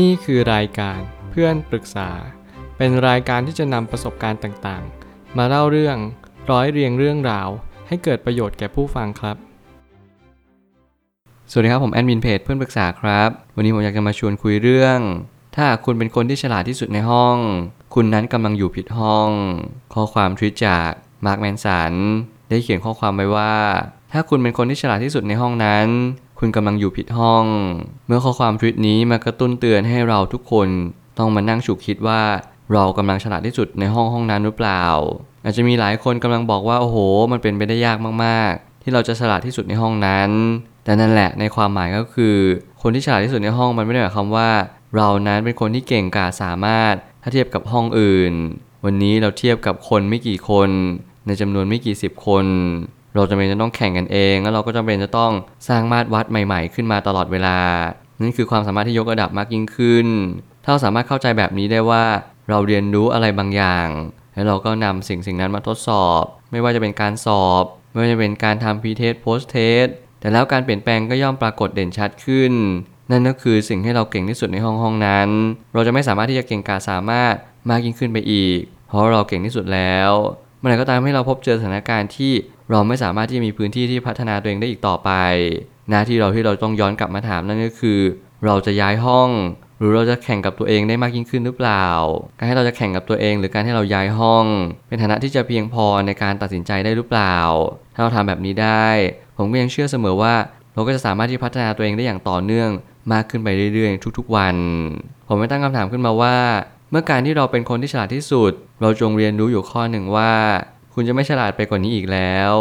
นี่คือรายการเพื่อนปรึกษา เป็นรายการที่จะนำประสบการณ์ต่างๆ มาเล่าเรื่องร้อยเรียงเรื่องราว ให้เกิดประโยชน์แก่ผู้ฟังครับ สวัสดีครับผมแอดมินเพจเพื่อนปรึกษาครับ วันนี้ผมอยากจะมาชวนคุยเรื่อง ถ้าคุณเป็นคนที่ฉลาดที่สุดในห้อง คุณนั้นกำลังอยู่ผิดห้อง ข้อความทวิตจากมาร์คแมนสันได้เขียนข้อความไว้ว่า ถ้าคุณเป็นคนที่ฉลาดที่สุดในห้องนั้น คุณกำลังอยู่ผิดห้อง เมื่อข้อความทวิตนี้มากระตุ้นเตือนให้เราทุกคนต้องมานั่งฉุกคิดว่าเรากำลังฉลาดที่สุดในห้องห้องนั้นหรือเปล่า อาจจะมีหลายคนกำลังบอกว่าโอ้โห มันเป็นไปได้ยากมากๆ ที่เราจะฉลาดที่สุดในห้องนั้น แต่นั่นแหละในความหมายก็คือ คนที่ฉลาดที่สุดในห้องมันไม่ได้หมายความว่า เรานั้นเป็นคนที่เก่งกาจสามารถถ้าเทียบกับห้องอื่น วันนี้เราเทียบกับคนไม่กี่คน ในจำนวนไม่กี่สิบคน เราจำเป็นจะต้องแข่งกันเอง แล้วเราก็จำเป็นจะต้องสร้างมาตรวัดใหม่ ๆ ขึ้นมาตลอดเวลา นั่นคือความสามารถที่ยกระดับมากยิ่งขึ้น ถ้าเราสามารถเข้าใจแบบนี้ได้ว่า เราเรียนรู้อะไรบางอย่าง แล้วเราก็นำสิ่งสิ่งนั้นมาทดสอบ ไม่ว่าจะเป็นการสอบ ไม่ว่าจะเป็นการทำ pre-test post-test แต่แล้วการเปลี่ยนแปลงก็ย่อมปรากฏเด่นชัดขึ้น นั่นก็คือสิ่งที่เราเก่งที่สุดในห้องห้องนั้น เราจะไม่สามารถที่จะเก่งกาสามารถมากยิ่งขึ้นไปอีก เพราะเราเก่งที่สุดแล้วเมื่อไหร่ก็ตามให้เราพบเจอสถานการณ์ที่ เราไม่สามารถที่จะมีพื้นที่ที่พัฒนาตัวเองได้อีกต่อไป หน้าที่เราที่เราต้องย้อนกลับมาถามนั่นก็คือ เราจะย้ายห้อง หรือเราจะแข่งกับตัวเองได้มากยิ่งขึ้นหรือเปล่า การให้เราจะแข่งกับตัวเอง หรือการให้เราย้ายห้อง เป็นฐานะที่จะเพียงพอในการตัดสินใจได้หรือเปล่า ถ้าเราทำแบบนี้ได้ ผมก็ยังเชื่อเสมอว่า เราก็จะสามารถที่พัฒนาตัวเองได้อย่างต่อเนื่อง มากขึ้นไปเรื่อยๆ ทุก ๆ วัน ผมไม่ตั้งคำถามขึ้นมาว่า เมื่อการที่เราเป็นคนที่ฉลาดที่สุด เราจงเรียนรู้อยู่ข้อหนึ่งว่า คุณจะไม่ฉลาดไปกว่านี้อีกแล้ว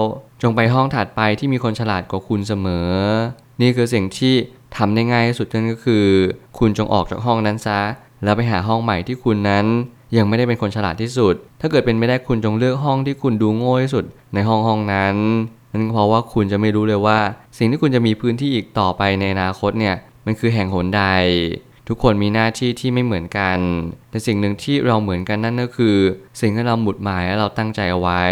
จงไปห้องถัดไปที่มีคนฉลาดกว่าคุณเสมอ นี่คือสิ่งที่ทำได้ง่ายที่สุดนั่นก็คือ คุณจงออกจากห้องนั้นซะ แล้วไปหาห้องใหม่ที่คุณนั้น ยังไม่ได้เป็นคนฉลาดที่สุด ถ้าเกิดเป็นไม่ได้คุณจงเลือกห้องที่คุณดูโง่ที่สุด ในห้องห้องนั้นนั่นเพราะว่าคุณจะไม่รู้เลยว่า สิ่งที่คุณจะมีพื้นที่อีกต่อไปในอนาคตเนี่ยมันคือแห่งหนใด ทุกคนมีหน้าที่ที่ไม่เหมือนกัน แต่สิ่งหนึ่งที่เราเหมือนกันนั่นก็คือ สิ่งที่เราหมุดหมายและเราตั้งใจเอาไว้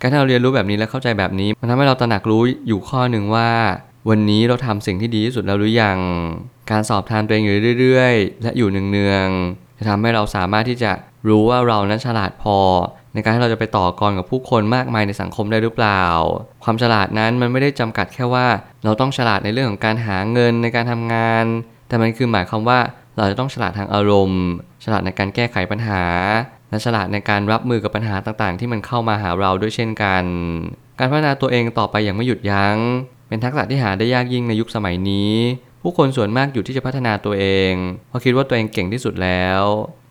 การที่เราเรียนรู้แบบนี้และเข้าใจแบบนี้ มันทำให้เราตระหนักรู้อยู่ข้อหนึ่งว่า วันนี้เราทำสิ่งที่ดีที่สุดแล้วหรือยัง การสอบทานตัวเองอยู่เรื่อยๆ และอยู่เนืองๆจะทำให้เราสามารถที่จะรู้ว่าเรานั้นฉลาดพอ ในการที่เราจะไปต่อกรกับผู้คนมากมายในสังคมได้หรือเปล่า ความฉลาดนั้นมันไม่ได้จำกัดแค่ว่า เราต้องฉลาดในเรื่องของการหาเงินในการทำงาน แต่มันคือหมายความว่าเราจะต้องฉลาดทางอารมณ์ ฉลาดในการแก้ไขปัญหา และฉลาดในการรับมือกับปัญหาต่างๆ ที่มันเข้ามาหาเราด้วยเช่นกัน การพัฒนาตัวเองต่อไปอย่างไม่หยุดยัง้ง เป็นทักษะที่หาได้ยากยิ่งในยุคสมัยนี้ ผู้คนส่วนมากอยู่ที่จะพัฒนาตัวเองเพราะคิดว่าตัวเองเก่งที่สุดแล้ว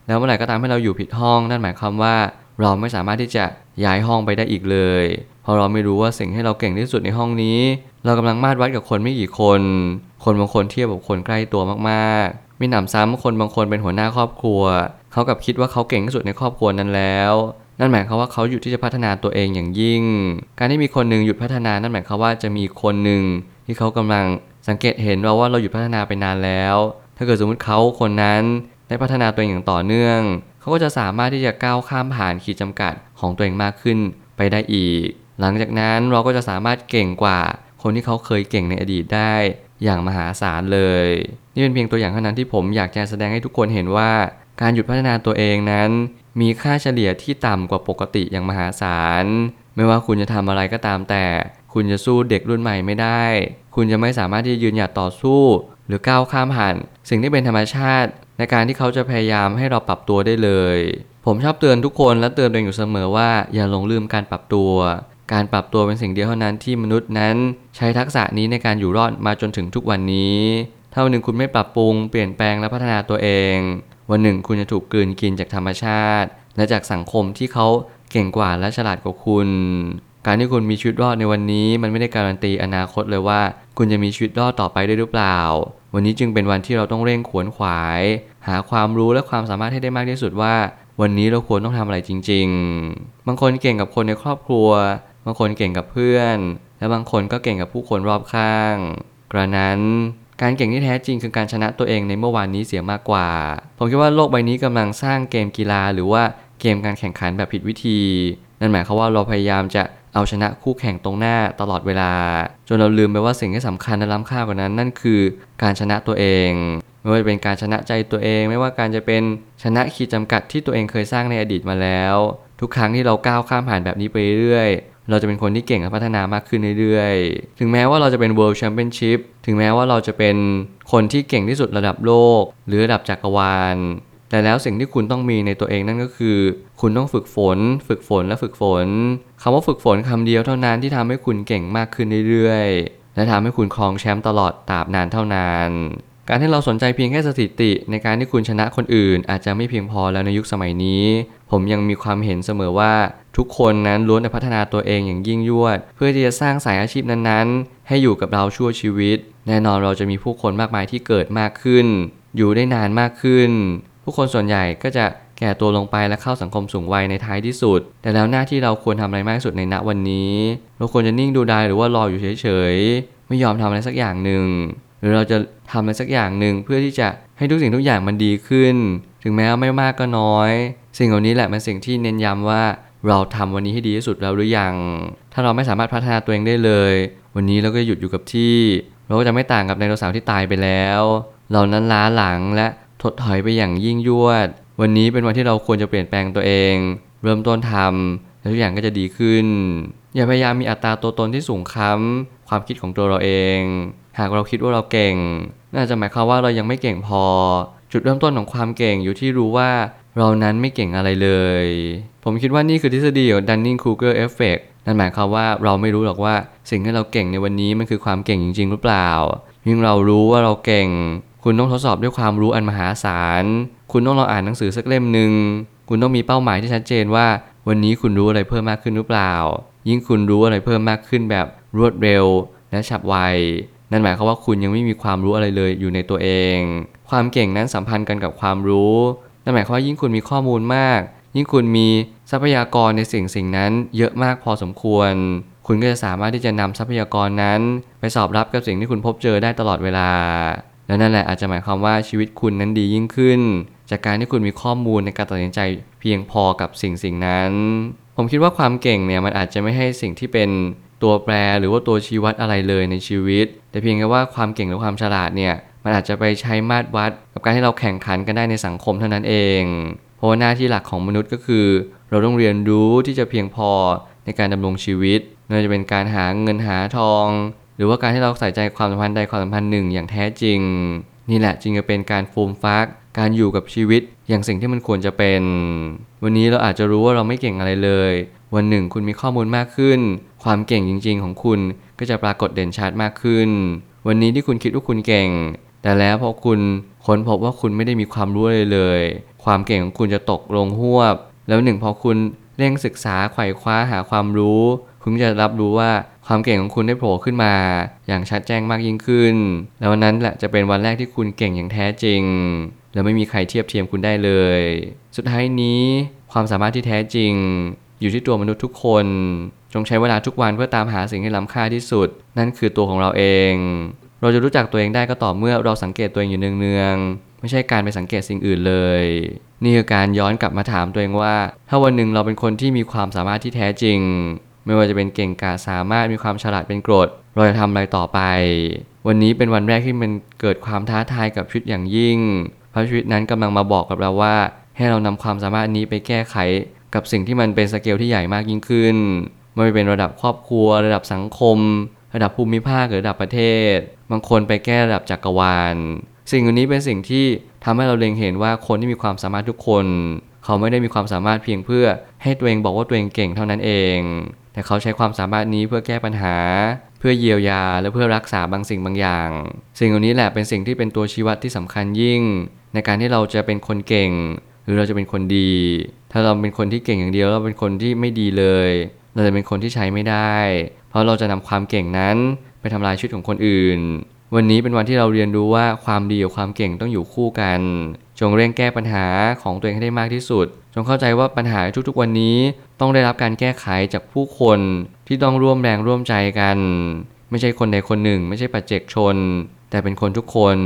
แล้วเมื่อไหร่ก็ตามให้เราอยู่ผิดห้อง นั่นหมายความว่าเราไม่สามารถที่จะย้ายห้องไปได้อีกเลย เพราะเราไม่รู้ว่าสิ่งที่เราเก่งที่สุดในห้องนี้ เรากำลังมาดวัดกับคนไม่กี่คน คนบางคนเทียบกับคนใกล้ตัวมากๆ มีหนำซ้ำคนบางคนเป็นหัวหน้าครอบครัว เขากับคิดว่าเขาเก่งที่สุดในครอบครัวนั้นแล้ว นั่นหมายความว่าเขาหยุดที่จะพัฒนาตัวเองอย่างยิ่ง การที่มีคนหนึ่งหยุดพัฒนานั่นหมายความว่าจะมีคนหนึ่งที่เขากำลังสังเกตเห็นเราว่าเราหยุดพัฒนาไปนานแล้ว ถ้าเกิดสมมติเขาคนนั้นได้พัฒนาตัวเองอย่างต่อเนื่อง เขาก็จะสามารถที่จะก้าวข้ามผ่านขีดจำกัดของตัวเองมากขึ้นไปได้อีก หลังจากนั้นเราก็จะสามารถเก่งกว่าคนที่เขาเคยเก่งในอดีตได้ อย่างมหาศาลเลย นี่เป็นเพียงตัวอย่างเท่านั้นที่ผมอยากจะแสดงให้ทุกคนเห็นว่า การหยุดพัฒนาตัวเองนั้น มีค่าเฉลี่ยที่ต่ำกว่าปกติอย่างมหาศาล ไม่ว่าคุณจะทำอะไรก็ตามแต่ คุณจะสู้เด็กรุ่นใหม่ไม่ได้ คุณจะไม่สามารถที่จะยืนหยัดต่อสู้ หรือก้าวข้ามผ่าน สิ่งที่เป็นธรรมชาติ ในการที่เขาจะพยายามให้เราปรับตัวได้เลย ผมชอบเตือนทุกคนและเตือนตัวเองอยู่เสมอว่าอย่าหลงลืมการปรับตัว การปรับตัวเป็นสิ่งเดียวเท่านั้นที่มนุษย์นั้น ใช้ทักษะนี้ในการอยู่รอดมาจนถึงทุกวันนี้ ถ้าวันหนึ่งคุณไม่ปรับปรุงเปลี่ยนแปลงและพัฒนาตัวเอง วันหนึ่งคุณจะถูกกลืนกินจากธรรมชาติ และจากสังคมที่เขาเก่งกว่าและฉลาดกว่าคุณ การที่คุณมีชีวิตรอดในวันนี้ มันไม่ได้การันตีอนาคตเลยว่า คุณจะมีชีวิตรอดต่อไปได้หรือเปล่า วันนี้จึงเป็นวันที่เราต้องเร่งขวนขวาย หาความรู้และความสามารถให้ได้มากที่สุดว่า วันนี้เราควรต้องทำอะไรจริง ๆ บางคนเก่งกับคนในครอบครัว บางคนเก่งกับเพื่อน และบางคนก็เก่งกับผู้คนรอบข้าง กระนั้นการเก่งที่แท้จริงคือการชนะตัวเองในเมื่อวานนี้เสียมากกว่า ผมคิดว่าโลกใบนี้กำลังสร้างเกมกีฬาหรือว่าเกมการแข่งขันแบบผิดวิธี นั่นหมายความว่าเราพยายามจะเอาชนะคู่แข่งตรงหน้าตลอดเวลา จนเราลืมไปว่าสิ่งที่สำคัญและล้ำค่ากว่านั้น นั่นคือการชนะตัวเอง ไม่ว่าจะเป็นการชนะใจตัวเอง ไม่ว่าการจะเป็นชนะขีดจำกัดที่ตัวเองเคยสร้างในอดีตมาแล้ว ทุกครั้งที่เราก้าวข้ามผ่านแบบนี้ไปเรื่อย เราจะเป็นคนที่เก่งและพัฒนามากขึ้นเรื่อยๆ ถึงแม้ว่าเราจะเป็น World Championship ถึงแม้ว่าเราจะเป็นคนที่เก่งที่สุดระดับโลก หรือระดับจักรวาล แต่แล้วสิ่งที่คุณต้องมีในตัวเองนั่นก็คือ คุณต้องฝึกฝน ฝึกฝนและฝึกฝนคำว่าฝึกฝนคำเดียวเท่านั้นที่ทำให้คุณเก่งมากขึ้นเรื่อยๆ และทำให้คุณครองแชมป์ตลอดตราบนานเท่านาน การที่เราสนใจเพียงแค่สถิติ ในการที่คุณชนะคนอื่น อาจจะไม่เพียงพอแล้วในยุคสมัยนี้ ผมยังมีความเห็นเสมอว่า ทุกคนนั้นล้วนแต่พัฒนาตัวเองอย่างยิ่งยวด เพื่อที่จะสร้างสายอาชีพนั้นๆ ให้อยู่กับเราชั่วชีวิต แน่นอนเราจะมีผู้คนมากมายที่เกิดมากขึ้น อยู่ได้นานมากขึ้น ผู้คนส่วนใหญ่ก็จะแก่ตัวลงไปและเข้าสังคมสูงวัยในท้ายที่สุด แต่แล้วหน้าที่เราควรทำอะไรมากที่สุดในณวันนี้ เราควรจะนิ่งดูดายหรือว่ารออยู่เฉยๆ ไม่ยอมทำอะไรสักอย่างหนึ่ง หรือเราจะทำอะไรสักอย่างหนึ่งเพื่อที่จะให้ทุกสิ่งทุกอย่างมันดีขึ้น ถึงแม้ว่าไม่มากก็น้อย สิ่งเหล่านี้แหละเป็นสิ่งที่เน้นย้ำว่าเราทำวันนี้ให้ดีที่สุดแล้วหรือยัง ถ้าเราไม่สามารถพัฒนาตัวเองได้เลย วันนี้เราก็หยุดอยู่กับที่ เราก็จะไม่ต่างกับไดโนเสาร์ที่ตายไปแล้ว เรานั้นล้าหลังและถดถอยไปอย่างยิ่งยวด วันนี้เป็นวันที่เราควรจะเปลี่ยนแปลงตัวเอง เริ่มต้นทำแล้วทุกอย่างก็จะดีขึ้น อย่าพยายามมีอัตราตัวตนที่สูงค้ำความคิดของตัวเราเอง หากเราคิดว่าเราเก่ง น่าจะหมายความว่าเรายังไม่เก่งพอ จุดเริ่มต้นของความเก่งอยู่ที่รู้ว่าเรานั้นไม่เก่งอะไรเลย ผมคิดว่านี่คือทฤษฎีของ Dunning-Kruger Effect นั่นหมายความว่าเราไม่รู้หรอกว่าสิ่งที่เราเก่งในวันนี้มันคือความเก่งจริง ๆ หรือเปล่า ยิ่งเรารู้ว่าเราเก่ง คุณต้องทดสอบด้วยความรู้อันมหาศาล คุณต้องลองอ่านหนังสือสักเล่มหนึ่ง คุณต้องมีเป้าหมายที่ชัดเจนว่า วันนี้คุณรู้อะไรเพิ่มมากขึ้นหรือเปล่า ยิ่งคุณรู้อะไรเพิ่มมากขึ้นแบบรวดเร็วและฉับไว นั่นหมายความว่าคุณยังไม่มีความรู้อะไรเลยอยู่ในตัวเอง ความเก่งนั้นสัมพันธ์กันกับความรู้ นั่นหมายความว่ายิ่งคุณมีข้อมูลมาก ยิ่งคุณมีทรัพยากรในสิ่งสิ่งนั้น เยอะมากพอสมควร คุณก็จะสามารถที่จะนำทรัพยากรนั้น ไปสอบรับกับสิ่งที่คุณพบเจอได้ตลอดเวลา และนั่นแหละอาจจะหมายความว่าชีวิตคุณนั้นดียิ่งขึ้น จากการที่คุณมีข้อมูลในการตัดสินใจเพียงพอกับสิ่งสิ่งนั้น ผมคิดว่าความเก่งเนี่ยมันอาจจะไม่ให้สิ่งที่เป็น ตัวแปรหรือว่าตัวชี้วัดอะไรเลยในชีวิต แต่เพียงแค่ว่าความเก่งหรือความฉลาดเนี่ยมันอาจจะไปใช้มาตรวัด กับการที่เราแข่งขันกันได้ในสังคมเท่านั้นเอง เพราะว่าหน้าที่หลักของมนุษย์ก็คือ เราต้องเรียนรู้ที่จะเพียงพอในการดำรงชีวิตไม่ว่าจะเป็นการหาเงินหาทอง หรือว่าการที่เราใส่ใจความสัมพันธ์ใดความสัมพันธ์หนึ่งอย่างแท้จริง นี่แหละจึงจะเป็นการฟูมฟัก การอยู่กับชีวิตอย่างสิ่งที่มันควรจะเป็น วันนี้เราอาจจะรู้ว่าเราไม่เก่งอะไรเลย วันหนึ่งคุณมีข้อมูลมากขึ้น ความเก่งจริง ๆ ของคุณก็จะปรากฏเด่นชัดมากขึ้น วันนี้ที่คุณคิดว่าคุณเก่ง แต่แล้วพอคุณค้นพบว่าคุณไม่ได้มีความรู้เลยเลย ความเก่งของคุณจะตกลงหวบ แล้วหนึ่งพอคุณเร่งศึกษาไขว่คว้าหาความรู้ คุณจะรับรู้ว่าความเก่งของคุณได้โผล่ขึ้นมา อย่างชัดแจ้งมากยิ่งขึ้น แล้ววันนั้นแหละจะเป็นวันแรกที่คุณเก่งอย่างแท้จริง แล้วไม่มีใครเทียบเทียมคุณได้เลย สุดท้ายนี้ ความสามารถที่แท้จริง อยู่ที่ตัวมนุษย์ทุกคน จงใช้เวลาทุกวันเพื่อตามหาสิ่งที่ล้ำค่าที่สุด นั่นคือตัวของเราเอง เราจะรู้จักตัวเองได้ก็ต่อเมื่อเราสังเกตตัวเองอยู่เนืองๆไม่ใช่การไปสังเกตสิ่งอื่นเลย นี่คือการย้อนกลับมาถามตัวเองว่า ถ้าวันหนึ่งเราเป็นคนที่มีความสามารถที่แท้จริง ไม่ว่าจะเป็นเก่งกาจสามารถมีความฉลาดเป็นกรด เราจะทำอะไรต่อไป วันนี้เป็นวันแรกที่มันเกิดความท้าทายกับชีวิตอย่างยิ่งเพราะชีวิตนั้นกำลังมาบอกกับเราว่า ให้เรานำความสามารถนี้ไปแก้ไขกับสิ่งที่มันเป็นสเกลที่ใหญ่มากยิ่งขึ้น ไม่ว่าเป็นระดับครอบครัว ระดับสังคม ระดับภูมิภาคหรือระดับประเทศ บางคนไปแก้ระดับจักรวาล สิ่งเหล่านี้เป็นสิ่งที่ทำให้เราเล็งเห็นว่าคนที่มีความสามารถทุกคน เขาไม่ได้มีความสามารถเพียงเพื่อให้ตัวเองบอกว่าตัวเองเก่งเท่านั้นเอง แต่เขาใช้ความสามารถนี้เพื่อแก้ปัญหา เพื่อเยียวยาและเพื่อรักษาบางสิ่งบางอย่าง สิ่งเหล่านี้แหละเป็นสิ่งที่เป็นตัวชี้วัดที่สำคัญยิ่ง ในการที่เราจะเป็นคนเก่ง หรือเราจะเป็นคนดี ถ้าเราเป็นคนที่เก่งอย่างเดียวเราเป็นคนที่ไม่ดีเลย เราจะเป็นคนที่ใช้ไม่ได้ เพราะเราจะนำความเก่งนั้นไปทำลายชีวิตของคนอื่น วันนี้เป็นวันที่เราเรียนรู้ว่าความดีกับความเก่งต้องอยู่คู่กัน จงเร่งแก้ปัญหาของตัวเองให้ได้มากที่สุด จงเข้าใจว่าปัญหาทุกๆวันนี้ต้องได้รับการแก้ไขจากผู้คนที่ต้องร่วมแรงร่วมใจกัน ไม่ใช่คนใดคนหนึ่ง ไม่ใช่ปัจเจกชน แต่เป็นคนทุกคน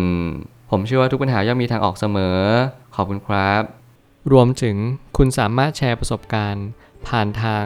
ผมเชื่อว่าทุกปัญหาย่อมมีทางออกเสมอ ขอบคุณครับ รวมถึงคุณสามารถแชร์ประสบการณ์ ผ่านทาง